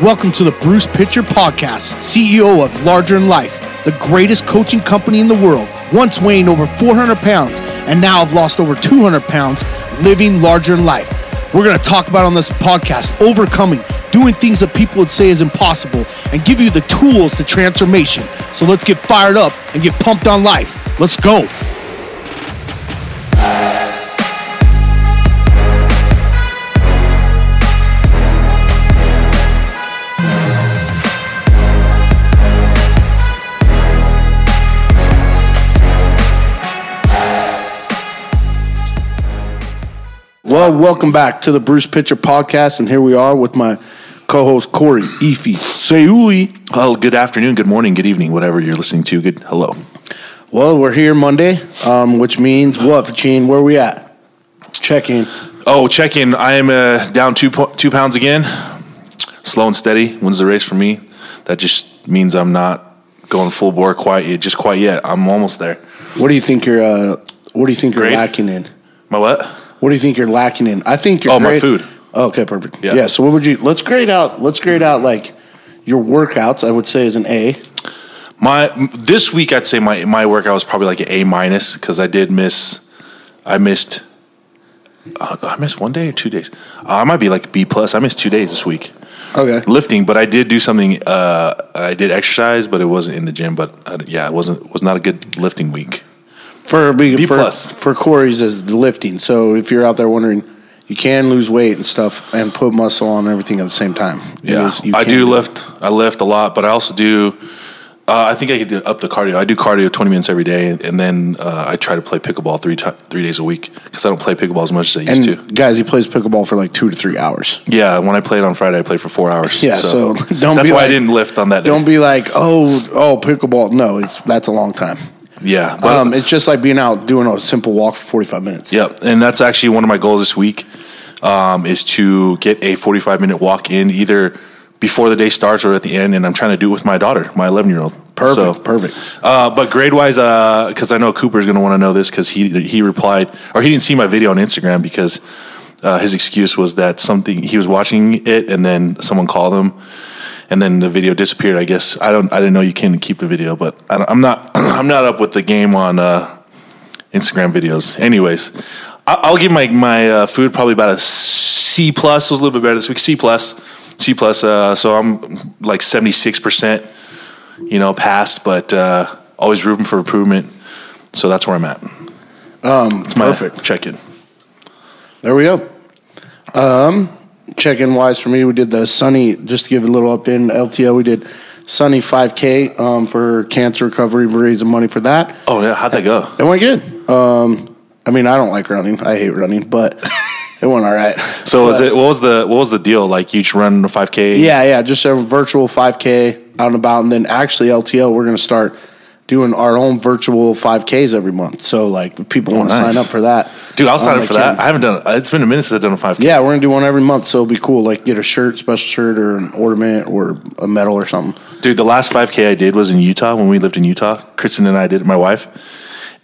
Welcome to the Bruce Pitcher Podcast, CEO of Larger Than Life, the greatest coaching company in the world. Once weighing over 400 pounds and now have lost over 200 pounds, living larger in life. We're going to talk about on this podcast overcoming, doing things that people would say is impossible, and give you the tools to transformation. So let's get fired up and get pumped on life. Let's go. Well, welcome back to the Bruce Pitcher Podcast, and here we are with my co-host Corey Efi Sayuli. Well, good afternoon, good morning, good evening, whatever you're listening to. Good hello. Well, we're here Monday, um, which means what, Fachin? Where are we at? Check in. Oh, check in. I am uh, down two po- two pounds again. Slow and steady wins the race for me. That just means I'm not going full bore quite yet, just quite yet. I'm almost there. What do you think you're? Uh, what do you think you're Great. lacking in? My what? What do you think you're lacking in? I think you're. Oh, my food. Okay, perfect. Yeah. Yeah. So what would you? Let's grade out. Let's grade out like your workouts. I would say is an A. My this week I'd say my my workout was probably like an A minus because I did miss. I missed. Uh, I missed one day or two days. Uh, I might be like B plus. I missed two days this week. Okay. lifting, but I did do something. Uh, I did exercise, but it wasn't in the gym. But uh, yeah, it wasn't was not a good lifting week. For B, B for, plus. for Corey's is the lifting. So if you're out there wondering, you can lose weight and stuff and put muscle on and everything at the same time. It Yeah, is- I can do lift. I lift a lot, but I also do. Uh, I think I could do up the cardio. I do cardio twenty minutes every day, and then uh, I try to play pickleball three ti three days a week because I don't play pickleball as much as I used And to. guys, he plays pickleball for like two to three hours. Yeah, when I played on Friday, I played for four hours. Yeah, so don't that's be why like- I didn't lift on that. Day. Don't be like, oh, oh, pickleball. No, it's that's a long time. Yeah, but Um, it's just like being out doing a simple walk for 45 minutes. Yep, and that's actually one of my goals this week um, is to get a 45 minute walk in either before the day starts or at the end, and I'm trying to do it with my daughter, my 11 year old. Perfect, perfect. Uh, but grade wise, because I know Cooper's going to want to know this because he he replied or he didn't see my video on Instagram because uh, his excuse was that something he was watching it and then someone called him. And then the video disappeared. I guess I don't. I didn't know you can keep the video, but I don't, I'm not. I'm not up with the game on uh, Instagram videos. Anyways, I- I'll give my my uh, food probably about a C plus. It was a little bit better this week. C plus, C plus. Uh, so I'm like seventy six percent, you know, passed, but uh, always room for improvement. So that's where I'm at. Um, It's my perfect. check in. There we go. Um, check-in wise for me, we did the Sunny. Just to give a little update in LTL, we did Sunny 5K um, for cancer recovery, raising money for that. Oh yeah, how'd that go? It went good. Um, I mean, I don't like running. I hate running, but it went all right. So was it? What was the What was the deal? Like you each run a five k? Yeah, yeah, just a virtual 5K out and about, and then actually LTL, we're going to start doing our own virtual 5Ks every month. So like, people want to nice. sign up for that, dude, I'll sign up for that. can. I haven't done. It. It's been a minute since I've done a five k. Yeah, we're gonna do one every month, so it'll be cool. Like get a shirt, special shirt, or an ornament, or a medal, or something. Dude, the last 5K I did was in Utah when we lived in Utah. Kristen and I did it, my wife.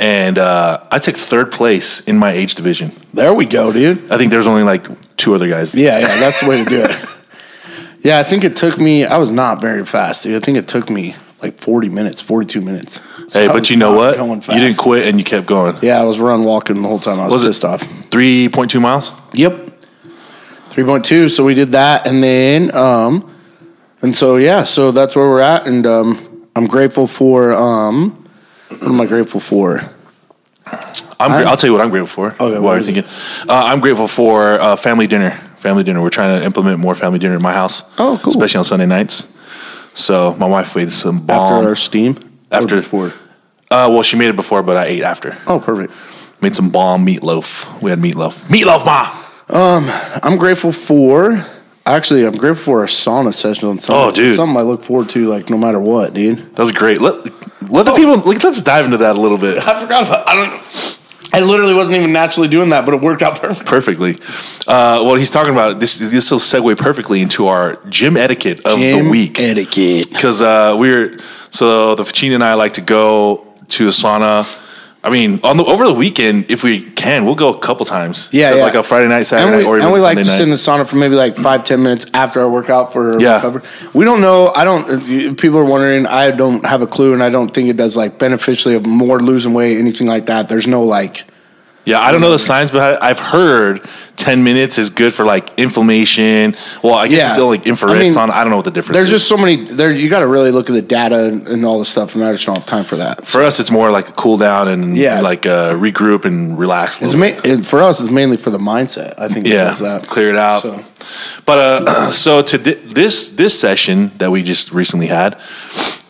And uh, I took third place in my age division. There we go, dude. I think there's only like two other guys. Yeah, yeah, that's the way to do it. Yeah, I think it took me. I was not very fast, dude. I think it took me like forty minutes, forty-two minutes. So Hey, but you know what? You didn't quit and you kept going. Yeah, I was run walking the whole time. I was, Was it- pissed off. 3.2 miles? Yep. 3.2. So we did that. And then, um, and so, yeah, so that's where we're at. And um, I'm grateful for, um, what am I grateful for? I'm, I- I'll tell you what I'm grateful for. Okay, while what you're it? thinking. Uh, I'm grateful for uh, family dinner. Family dinner. We're trying to implement more family dinner at my house. Oh, cool. Especially on Sunday nights. So my wife made some bomb. After our steam? After- Or before? uh, well, she made it before, but I ate after. Oh, perfect. Made some bomb meatloaf. We had meatloaf. Meatloaf, ma. Um, I'm grateful for, actually, I'm grateful for a sauna session on Sunday. Oh, dude. It's something I look forward to, like, no matter what, dude. That was great. Let let the people. Like, let's dive into that a little bit. I forgot about I don't. I literally wasn't even naturally doing that, but it worked out perfect. perfectly. Uh, well, he's talking about this. This will segue perfectly into our gym etiquette of the week etiquette. because uh, we're so the Ficini and I like to go to a sauna. I mean, on the over the weekend, if we can, we'll go a couple times. Yeah, yeah. like a Friday night, Saturday and we, night, or even and we like to sit in the sauna for maybe like five ten minutes after our workout for Yeah. recovery. We don't know. I don't. Uh, if People are wondering. I don't have a clue, and I don't think it does like beneficially of more losing weight, anything like that. There's no like. Yeah, I don't know the science, but I've heard ten minutes is good for like inflammation. Well, I guess Yeah. it's still like infrared I mean, sauna. I don't know what the difference is. There's is. just so many. There, you got to really look at the data and, and all the stuff, and I just don't have time for that. for us, it's more like a cool down and Yeah. like uh, regroup and relax. a It's little ma- it, for us. It's mainly for the mindset. I think. it yeah, does that. clear it out. So. But uh, so to thi- this this session that we just recently had,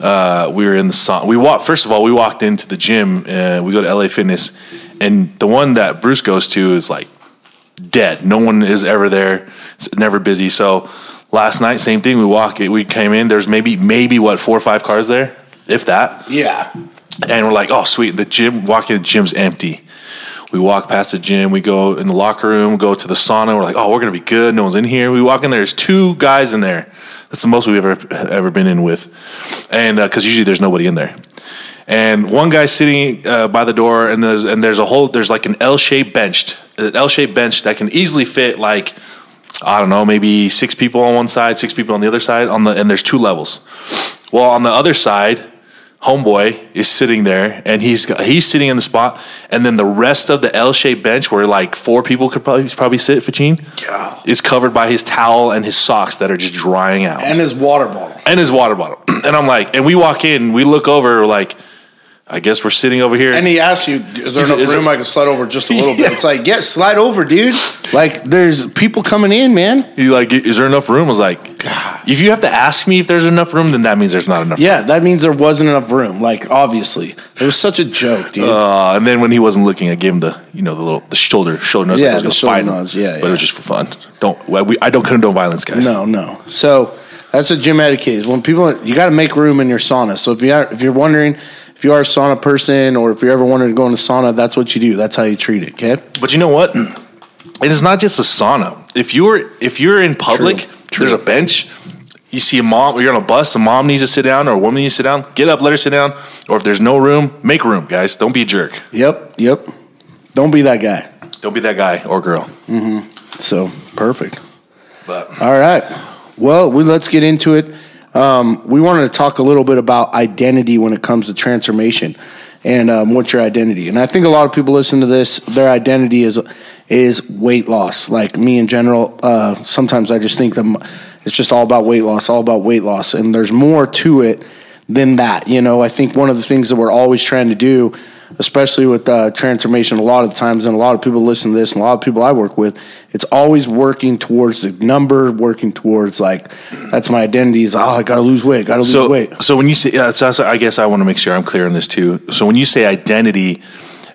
uh, we were in the sauna. We walked. First of all, we walked into the gym. Uh, we go to LA Fitness, and the one that Bruce goes to is like dead. No one is ever there. It's never busy. So last night, same thing. We walk. We came in. There's maybe maybe what four or five cars there, if that. Yeah. And we're like, oh, sweet. The gym, walking the gym's empty. We walk past the gym. We go in the locker room, go to the sauna. We're like, oh, we're going to be good. No one's in here. We walk in there. There's two guys in there. That's the most we've ever ever been in with. And uh, because usually there's nobody in there. And one guy's sitting uh, by the door, and there's and there's a whole there's like an L-shaped bench, an L-shaped bench that can easily fit like I don't know, maybe six people on one side, six people on the other side. On the and there's two levels. Well, on the other side, homeboy is sitting there, and he's got, he's sitting in the spot, and then the rest of the L-shaped bench, where like four people could probably probably sit, yeah is covered by his towel and his socks that are just drying out, And his water bottle. and his water bottle. and I'm like, and we walk in, we look over, like, I guess we're sitting over here. And he asked you, "Is there Is- enough is room there- I can slide over just a little Yeah. bit?" It's like, "Yeah, slide over, dude." Like, there's people coming in, man. You like, is there enough room? I was like, if you have to ask me if there's enough room, then that means there's not enough. Yeah, that means there wasn't enough room. Like, obviously, it was such a joke, dude. Uh, and then when he wasn't looking, I gave him the you know the little the shoulder shoulder nose. Yeah, like the shoulder nose, yeah, but yeah. it was just for fun. Don't we, I don't condone violence, guys. no, no. So that's a gym etiquette. Is when people, you got to make room in your sauna. So if you are, if you're wondering if you are a sauna person or if you're ever wanting to go in a sauna, that's what you do. That's how you treat it. Okay. But you know what? It is not just a sauna. If you're if you're in public, True, true. there's a bench. You see a mom, you're on a bus. A mom needs to sit down, or a woman needs to sit down. Get up, let her sit down. Or if there's no room, make room, guys. Don't be a jerk. Yep. Yep. Don't be that guy. Don't be that guy or girl. Mm-hmm. So perfect. But All right. Well, we, let's get into it. Um, we wanted to talk a little bit about identity when it comes to transformation and um, what's your identity. And I think a lot of people listen to this, their identity is is weight loss. Like me in general, uh, sometimes I just think them it's just all about weight loss, all about weight loss, and there's more to it than that. You know, I think one of the things that we're always trying to do, especially with uh, transformation, a lot of times, and a lot of people listen to this, and a lot of people I work with, it's always working towards the number, working towards like that's my identity. Is oh, I got to lose weight, got to lose so weight. so when you say yeah, so, I guess I want to make sure I'm clear on this too. So when you say identity,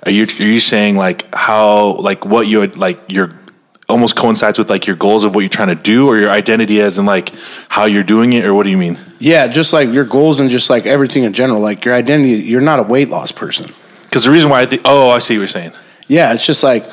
are you are you saying like how like what you would like your almost coincides with like your goals of what you're trying to do or your identity as in like how you're doing it or what do you mean? Yeah, just like your goals and just like everything in general, like your identity. You're not a weight loss person. Because the reason why I think oh I see what you're saying. Yeah, it's just like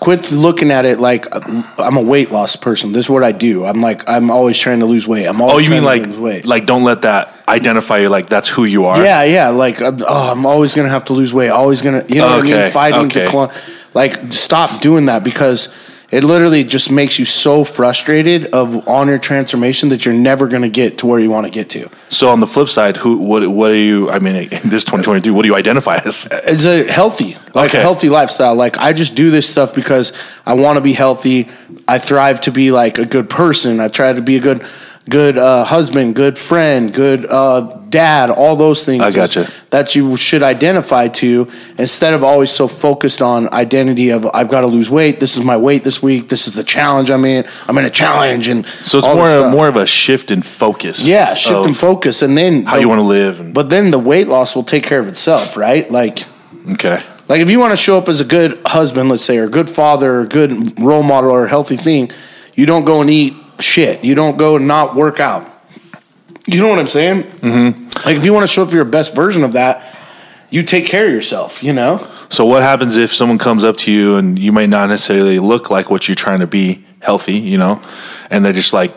quit looking at it like I'm a weight loss person. This is what I do. I'm like I'm always trying to lose weight. I'm always Oh, you mean like to lose weight. like don't let that identify you like that's who you are. Yeah, yeah. Like, I'm- oh, I'm always gonna have to lose weight. Always gonna, you know what I mean? Fighting okay. to climb. Like, stop doing that because it literally just makes you so frustrated of on your transformation that you're never gonna get to where you want to get to. So on the flip side, who what what are you? I mean, this 2023, what do you identify as? Uh, it's a healthy, like Okay. a healthy lifestyle. Like, I just do this stuff because I want to be healthy. I thrive to be like a good person. I try to be a good. Good uh, husband, good friend, good uh, dad, all those things. I gotcha. that you should identify to instead of always so focused on identity of I've got to lose weight. This is my weight this week. This is the challenge I'm in. I'm in a challenge, and So it's more stuff. more of a shift in focus. yeah, shift of and focus, and then how you want to live. And, But then the weight loss will take care of itself, right? Like. okay, Like if you want to show up as a good husband, let's say, or a good father, or a good role model, or a healthy thing, you don't go and eat shit. You don't go and not work out. You know what I'm saying? Mm-hmm. Like if you want to show up for your best version of that, you take care of yourself. You know? so what happens if someone comes up to you and you might not necessarily look like what you're trying to be healthy, you know, and they're just like,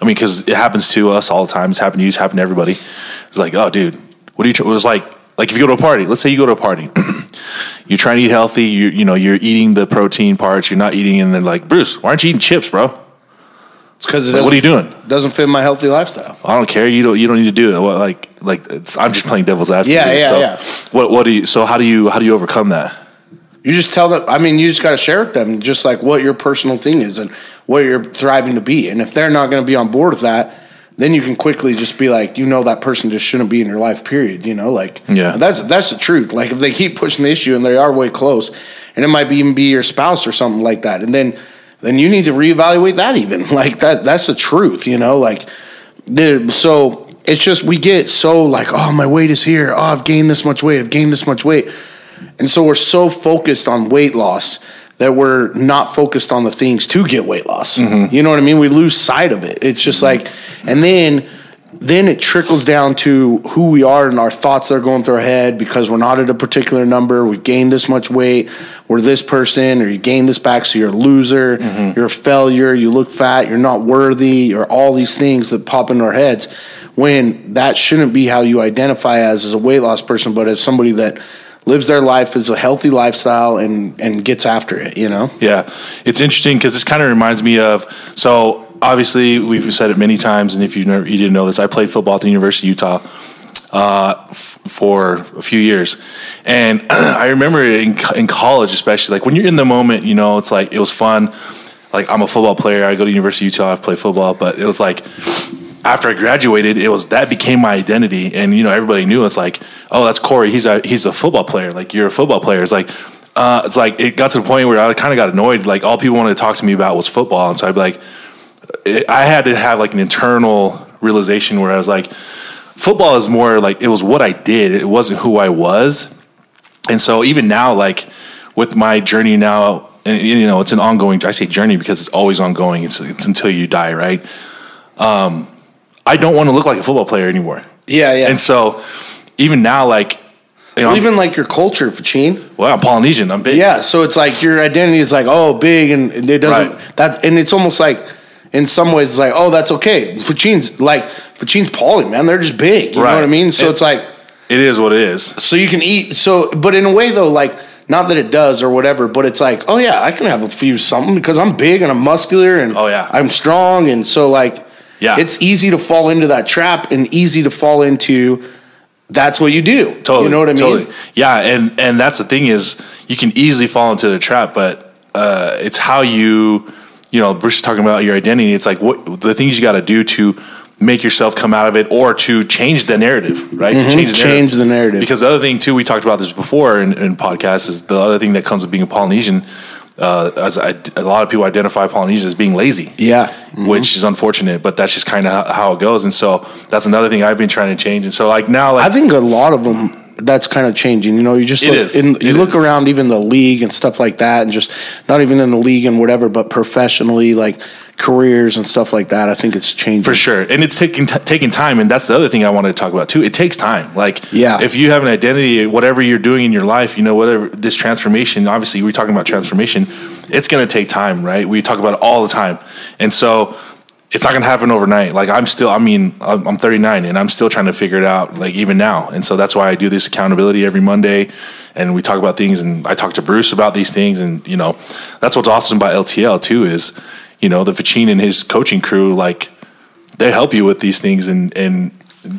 I mean, because it happens to us all the time. It's happened to you. It's happened to everybody. It's like, oh, dude, what are you? Tr-? It was like like if you go to a party, let's say you go to a party, you're trying to eat healthy, you you know, you're eating the protein parts, you're not eating, and they're like, Bruce, why aren't you eating chips, bro? It's because Like, what are you doing? Doesn't fit my healthy lifestyle. I don't care. You don't. You don't need to do it. What, like, like it's, I'm just playing devil's advocate. Yeah, yeah, so yeah. What, what do you? So how do you, how do you overcome that? You just tell them. I mean, you just got to share with them just like what your personal thing is and what you're thriving to be. And if they're not going to be on board with that, then you can quickly just be like, you know, that person just shouldn't be in your life. Period. You know, like Yeah. that's that's the truth. Like if they keep pushing the issue and they are way close, and it might be even be your spouse or something like that, and then then you need to reevaluate that. Even like that. That's the truth. You know, like so it's just we get so like oh my weight is here oh I've gained this much weight I've gained this much weight and so we're so focused on weight loss that we're not focused on the things to get weight loss. Mm-hmm. You know what I mean? We lose sight of it. It's just mm-hmm. like, and then then it trickles down to who we are and our thoughts that are going through our head because we're not at a particular number. We gained this much weight. We're this person, or you gain this back, so you're a loser. Mm-hmm. You're a failure. You look fat. You're not worthy. Or all these things that pop into our heads when that shouldn't be how you identify as as a weight loss person, but as somebody that lives their life as a healthy lifestyle and and gets after it. You know. Yeah, it's interesting because this kind of reminds me of so obviously we've said it many times, and if you never you didn't know this, I played football at the University of Utah uh, f- for a few years, and I remember in in college, especially like when you're in the moment, you know, it's like it was fun. Like I'm a football player, I go to University of Utah, I play football, but it was like after I graduated, it was that became my identity, and you know everybody knew it's like, oh, that's Corey. He's a he's a football player. Like you're a football player. It's like, uh, it's like it got to the point where I kind of got annoyed. Like all people wanted to talk to me about was football, and so I'd be like, it, I had to have like an internal realization where I was like, football is more like it was what I did. It wasn't who I was, and so even now, like with my journey now, and you know, it's an ongoing. I say journey because it's always ongoing. It's it's until you die, right? Um, I don't want to look like a football player anymore. Yeah, yeah. And so even now, like, you know, Well, even like your culture, Fachine. well, I'm Polynesian. I'm big. Yeah, so it's like your identity is like oh big, and it doesn't Right. that, and it's almost like in some ways it's like oh that's okay. Fachine's like Fachine's poly man, they're just big. You know what I mean? So It- it's like It is what it is. so you can eat so, but in a way though, like not that it does or whatever, but it's like oh yeah, I can have a few something because I'm big and I'm muscular and Oh, yeah. I'm strong, and so like Yeah. it's easy to fall into that trap and easy to fall into. That's what you do. Totally. You know what I mean? Totally. Yeah, and and that's the thing is you can easily fall into the trap, but uh, it's how you, you know, Bruce is talking about your identity. It's like what the things you got to do to make yourself come out of it, or to change the narrative, right? To Mm-hmm. Change the narrative. Because the other thing too, we talked about this before in, in podcasts, is the other thing that comes with being a Polynesian. Uh, as I, a lot of people identify Polynesians as being lazy Yeah. which is unfortunate, but that's just kind of how it goes. And so that's another thing I've been trying to change. And so like now, like I think a lot of them that's kind of changing. You know, you just It look in, It you look is. around even the league and stuff like that, and just not even in the league and whatever, but professionally, like careers and stuff like that. I think it's changing for sure, and it's taking t- taking time. And that's the other thing I wanted to talk about too. It takes time. Like Yeah. if you have an identity, whatever you're doing in your life, you know, whatever this transformation. Obviously, we're talking about transformation. It's going to take time, right? We talk about it all the time, and so. It's not going to happen overnight. Like I'm still, I mean, I'm I'm 39 and I'm still trying to figure it out. Like even now, and so that's why I do this accountability every Monday, and we talk about things. And I talk to Bruce about these things, and you know, that's what's awesome about LTL too is, you know, the Facine and his coaching crew, like they help you with these things and and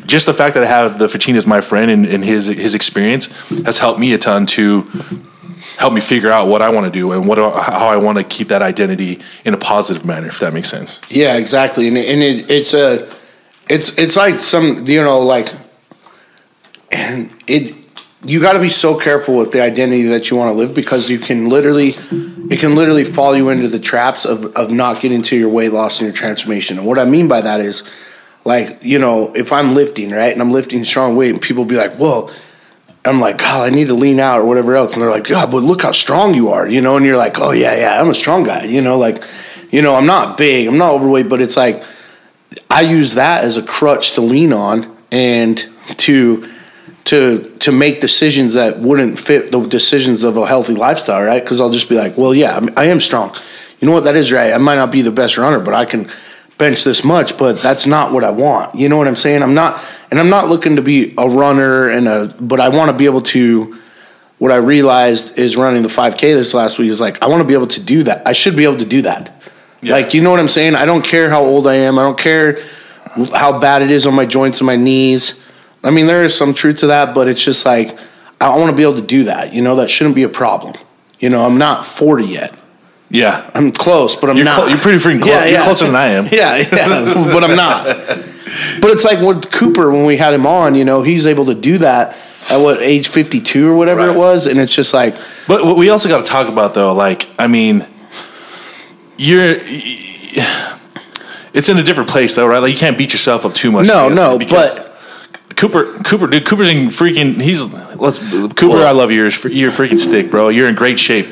just the fact that I have the Facine as my friend and, and his his experience has helped me a ton to help me figure out what I want to do and what how I want to keep that identity in a positive manner if that makes sense. Yeah, exactly, and and it, it's a, it's it's like some you know like, and it you got to be so careful with the identity that you want to live because you can literally, it can literally fall you into the traps of of not getting to your weight loss and your transformation. And what I mean by that is, like you know, if I'm lifting right and I'm lifting strong weight, and people be like, well. I'm like, God, I need to lean out or whatever else. And they're like, God, but look how strong you are, you know? And you're like, oh, yeah, yeah, I'm a strong guy, you know? Like, you know, I'm not big, I'm not overweight, but it's like, I use that as a crutch to lean on and to to to make decisions that wouldn't fit the decisions of a healthy lifestyle, right? Because I'll just be like, well, yeah, I am strong. You know what? That is right. I might not be the best runner, but I can bench this much, but that's not what I want. You know what I'm saying? I'm not, and I'm not looking to be a runner and a, but I want to be able to. What I realized is running the 5K this last week is like I want to be able to do that. I should be able to do that. Yeah. Like you know what I'm saying? I don't care how old I am. I don't care how bad it is on my joints and my knees. I mean, there is some truth to that, but it's just like I want to be able to do that. You know, that shouldn't be a problem. You know, I'm not 40 yet. Yeah. I'm close, but I'm You're, not. clo- you're pretty freaking close. You're closer than I am. Yeah, yeah, but I'm not. But it's like with Cooper when we had him on. You know, he's able to do that at what age 52 or whatever Right. it was, and it's just like, But what we also got to talk about though, like, I mean, you're. It's in a different place though, right? Like you can't beat yourself up too much. no, no, but Cooper, Cooper, dude, Cooper's in freaking. He's let's Cooper. Well- I love you. You're, you're freaking stick, bro. You're in great shape.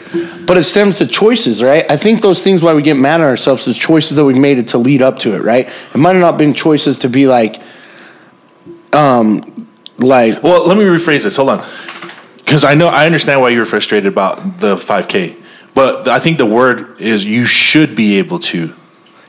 but it stems to choices, right? I think those things why we get mad at ourselves is choices that we made it to lead up to it, right? It might have not been choices to be like, um, like Well, let me rephrase this. Hold on, because I know I understand why you were frustrated about the 5K, but I think the word is you should be able to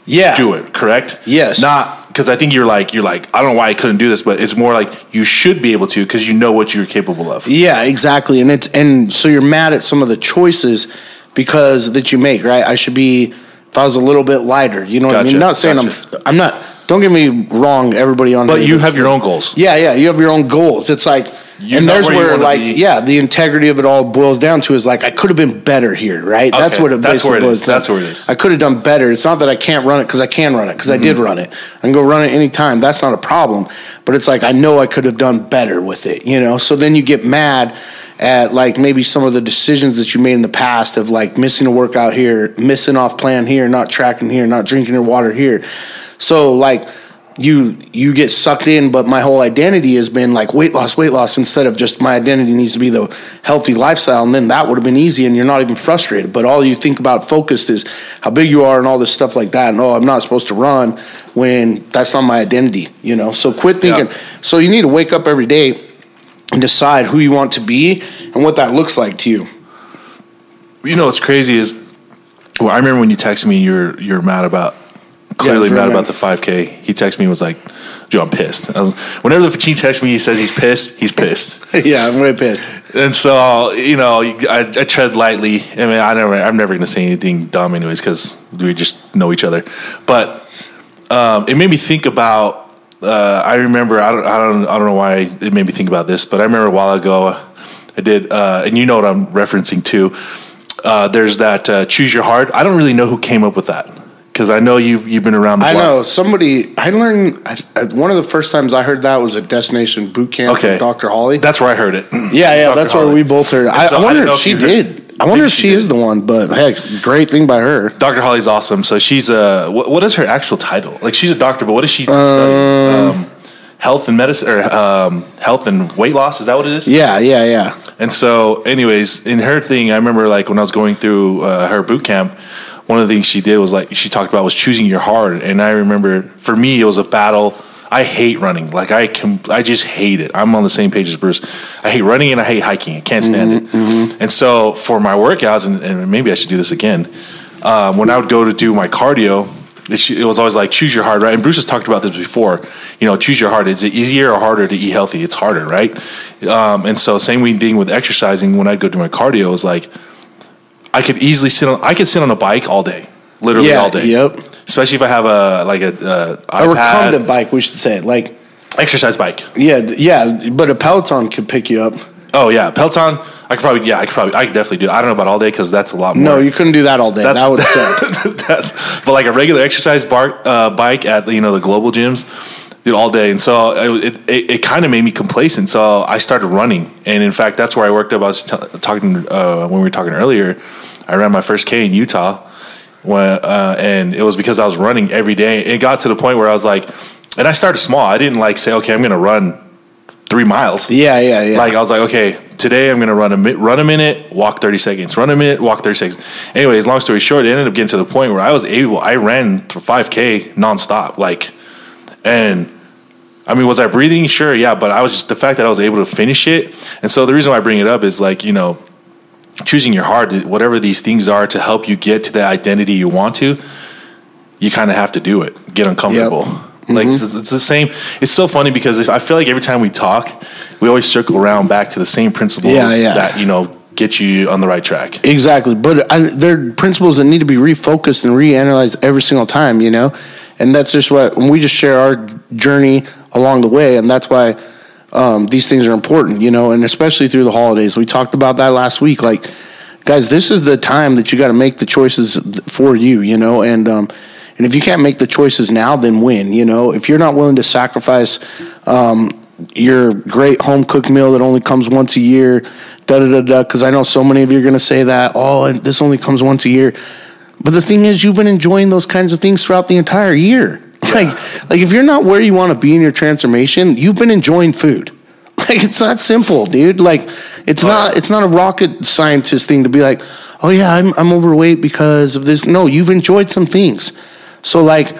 yeah, do it. Correct? Yes. Not because I think you're like you're like I don't know why I couldn't do this, but it's more like you should be able to because you know what you're capable of. Yeah, exactly. And it's and so you're mad at some of the choices because that you make, right? I should be if I was a little bit lighter, you know what I mean? Not saying gotcha. I'm I'm not don't get me wrong, everybody on But you have your own goals. Yeah, yeah, you have your own goals. It's like You're and there's where where like be. yeah, the integrity of it all boils down to is like I could have been better here, right? That's what it that's basically where it boils is. down. That's where it is. I could have done better. It's not that I can't run it because I can run it because I Mm-hmm. did run it. I can go run it anytime. That's not a problem. But it's like I know I could have done better with it, you know. So then you get mad at like maybe some of the decisions that you made in the past of like missing a workout here, missing off plan here, not tracking here, not drinking your water here. So like you you get sucked in, but my whole identity has been like weight loss, weight loss, instead of just my identity needs to be the healthy lifestyle, and then that would have been easy, and you're not even frustrated. But all you think about focused is how big you are and all this stuff like that. And oh, I'm not supposed to run when that's not my identity, you know. So quit thinking. Yeah. So you need to wake up every day and decide who you want to be and what that looks like to you. You know what's crazy is, well, I remember when you texted me, you're you're mad about clearly mad about the 5K. He texted me and was like, "Dude, I'm pissed." I was, whenever the Fachine texts me, he says he's pissed. He's pissed. yeah, I'm very pissed. And so, you know, I, I tread lightly. I mean, I never, I'm never going to say anything dumb, anyways, because we just know each other. But um, it made me think about. Uh, I remember. I don't. I don't. I don't know why it made me think about this, but I remember a while ago. I did, uh, and you know what I'm referencing to. Uh, there's that uh, choose your heart. I don't really know who came up with that because I know you've you've been around. The I block. know somebody. I learned I, I- one of the first times I heard that was at Destination Boot Camp Okay, Dr. Holly. That's where I heard it. yeah, yeah, Dr. that's where we both heard. I, so I I wonder didn't if she did. I wonder if she she is the one. But heck, great thing by her. Dr. Holly's awesome. So she's a what, what is her actual title? Like she's a doctor, but what does she study? Um, health and medicine or um, health and weight loss? Is that what it is? Yeah, yeah, yeah. And so, anyways, in her thing, I remember like when I was going through uh, her boot camp, one of the things she did was like she talked about was choosing your heart. And I remember for me, it was a battle. I hate running. Like I can, I just hate it. I'm on the same page as Bruce. I hate running and I hate hiking. I can't stand it. And so for my workouts, and, and maybe I should do this again. Um, when I would go to do my cardio, it, it was always like choose your heart, right? And Bruce has talked about this before. You know, choose your heart. Is it easier or harder to eat healthy? It's harder, right? Um, and so same thing with exercising. When I go do my cardio, it was like I could easily sit on. I could sit on a bike all day, literally Yeah, all day. yep. Especially if I have a like a, a A iPad recumbent bike, we should say. Like, exercise bike. yeah, th- yeah. But a Peloton could pick you up. Oh yeah, Peloton. I could probably yeah, I could probably I could definitely do. It. I don't know about all day because that's a lot more. No, you couldn't do that all day. That's- that would suck. that's but like a regular exercise bar, uh, bike at you know the global gyms all day. And so it it, it kind of made me complacent. So i started running. And in fact that's where i worked up. I was t- talking uh, when we were talking earlier i ran my first k in utah when, uh, and it was because i was running every day. It got to the point where i was like and i started small. I didn't like say okay i'm gonna run three miles. Yeah, yeah, yeah. like I was like, okay, today I'm gonna run a mi- run a minute, walk thirty seconds, run a minute, walk thirty seconds. Anyways, long story short, it ended up getting to the point where I was able. I ran for five k nonstop, like, and I mean, was I breathing? Sure, yeah, but I was just the fact that I was able to finish it. And so the reason why I bring it up is like you know, choosing your heart, whatever these things are to help you get to the identity you want to. you kind of have to do it, get uncomfortable. Like Mm-hmm. it's, it's the same. It's so funny because if, I feel like every time we talk, we always circle around back to the same principles Yeah, yeah. that you know get you on the right track. Exactly, but I, there are principles that need to be refocused and reanalyzed every single time, you know, and that's just what when we just share our journey along the way, and that's why um, these things are important, you know, and especially through the holidays. We talked about that last week, like guys, this is the time that you got to make the choices for you, you know, and um, and if you can't make the choices now, then when, you know, if you're not willing to sacrifice. Um, your great home cooked meal that only comes once a year, da da da da. Because I know so many of you are going to say that. Oh, and this only comes once a year. But the thing is, you've been enjoying those kinds of things throughout the entire year. Like, like if you're not where you want to be in your transformation, you've been enjoying food. Like it's not simple, dude. Like it's oh, not it's not a rocket scientist thing to be like, oh yeah, I'm I'm overweight because of this. No, you've enjoyed some things. So like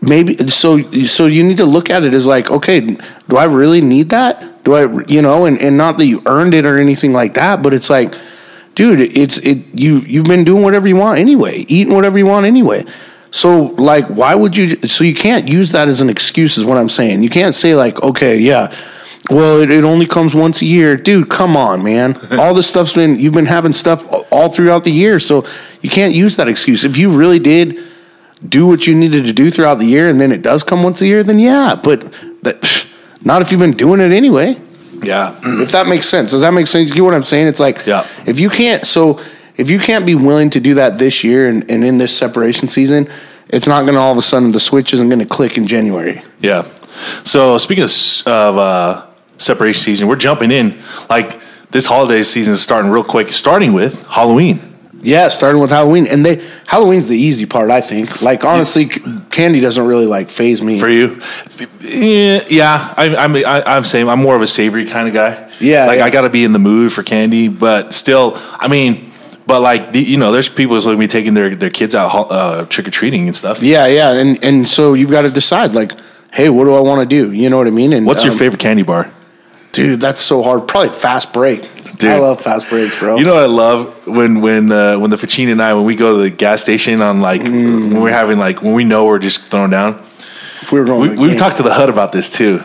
maybe so so you need to look at it as like okay do i really need that do i you know and, and not that you earned it or anything like that but it's like dude it's it you you've been doing whatever you want anyway eating whatever you want anyway so like why would you so you can't use that as an excuse is what i'm saying you can't say like okay yeah well it, it only comes once a year dude come on man all this stuff's been you've been having stuff all throughout the year so you can't use that excuse if you really did do what you needed to do throughout the year and then it does come once a year, then yeah, but that, not if you've been doing it anyway. Yeah, If that makes sense. Does that make sense? You get what I'm saying? It's like Yeah. if you can't so if you can't be willing to do that this year and, and in this separation season, it's not gonna all of a sudden the switch isn't gonna click in January. yeah. So speaking of, of uh, separation season, we're jumping in like this holiday season is starting real quick. Starting with Halloween. Yeah, starting with Halloween. And they Halloween's the easy part, I think. Like honestly, c candy doesn't really like phase me. for you. Yeah, yeah. I, I'm I, I'm saying I'm more of a savory kind of guy. Yeah, like yeah. I got to be in the mood for candy, but still, I mean, but like the, you know, there's people who's like me taking their their kids out uh, trick or treating and stuff. Yeah, yeah. And and so you've got to decide like, hey, what do I want to do? You know what I mean? And What's your um, favorite candy bar? Dude, that's so hard. Probably fast break. Dude. I love fast breaks, bro. You know what I love when when uh, when the Ficini and I when we go to the gas station on like Mm. when we're having like when we know we're just throwing down. if we were going, we, we've talked to the HUD about this too.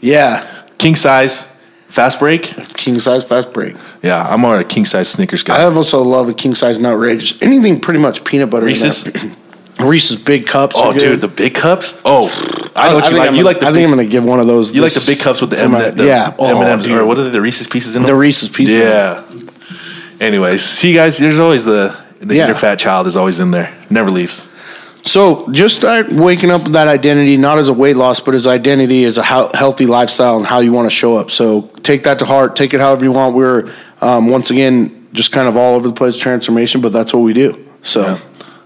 Yeah, King size fast break. king size fast break. Yeah, I'm on a king size Snickers guy. I also love a king size Nutrageous. Anything pretty much peanut butter. Reese's? Reese's big cups. Oh, are good. dude, the big cups. Oh, I know what you think like. I'm You gonna- like the I big, think I'm gonna give one of those. You like the big cups with the M. and The yeah. Oh, M&Ms, or what are they, the Reese's pieces in them? The Reese's pieces. Yeah. Anyways, see, you guys, there's always the the Yeah. inner fat child is always in there, never leaves. So just start waking up with that identity, not as a weight loss, but as identity, as a healthy lifestyle and how you want to show up. So take that to heart. Take it however you want. We're um, once again just kind of all over the place transformation, but that's what we do. So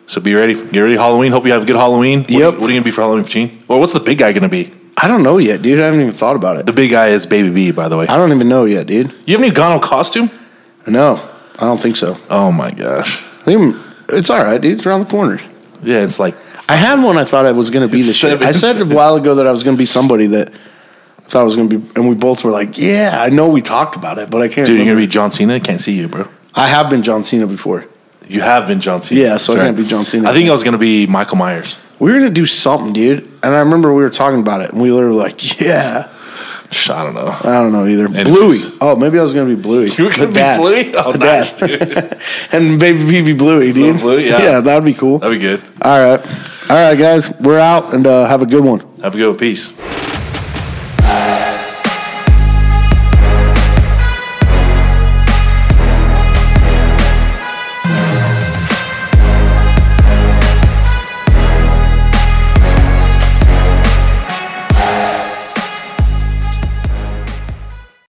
So be ready. Get ready, Halloween. Hope you have a good Halloween. What, Yep. What are you gonna be for Halloween, Gene? Or what's the big guy gonna be? I don't know yet, dude. I haven't even thought about it. The big guy is Baby B, by the way. I don't even know yet, dude. You haven't even gone on costume? No, I don't think so. Oh my gosh. I think I'm- it's all right, dude. It's around the corner. Yeah, it's like I had one I thought I was going to be the shit. I said a while ago that I was going to be somebody that I thought I was going to be, and we both were like, "Yeah, I know we talked about it, but I can't." dude, you're remember. gonna be John Cena. I can't see you, bro. I have been John Cena before. You have been John Cena. Yeah, so I can't be John Cena. I think I was gonna be Michael Myers. We were going to do something, dude, and I remember we were talking about it, and we were like, "Yeah." I don't know. I don't know either. Anyways. Bluey. Oh, maybe I was going to be Bluey. You were gonna The be dad. Bluey? Oh, The nice, dad. and baby BB Bluey, dude. Bluey, yeah. yeah, that would be cool. That'd be good. All right, all right, guys, we're out, and uh, have a good one. Have a good one. Peace.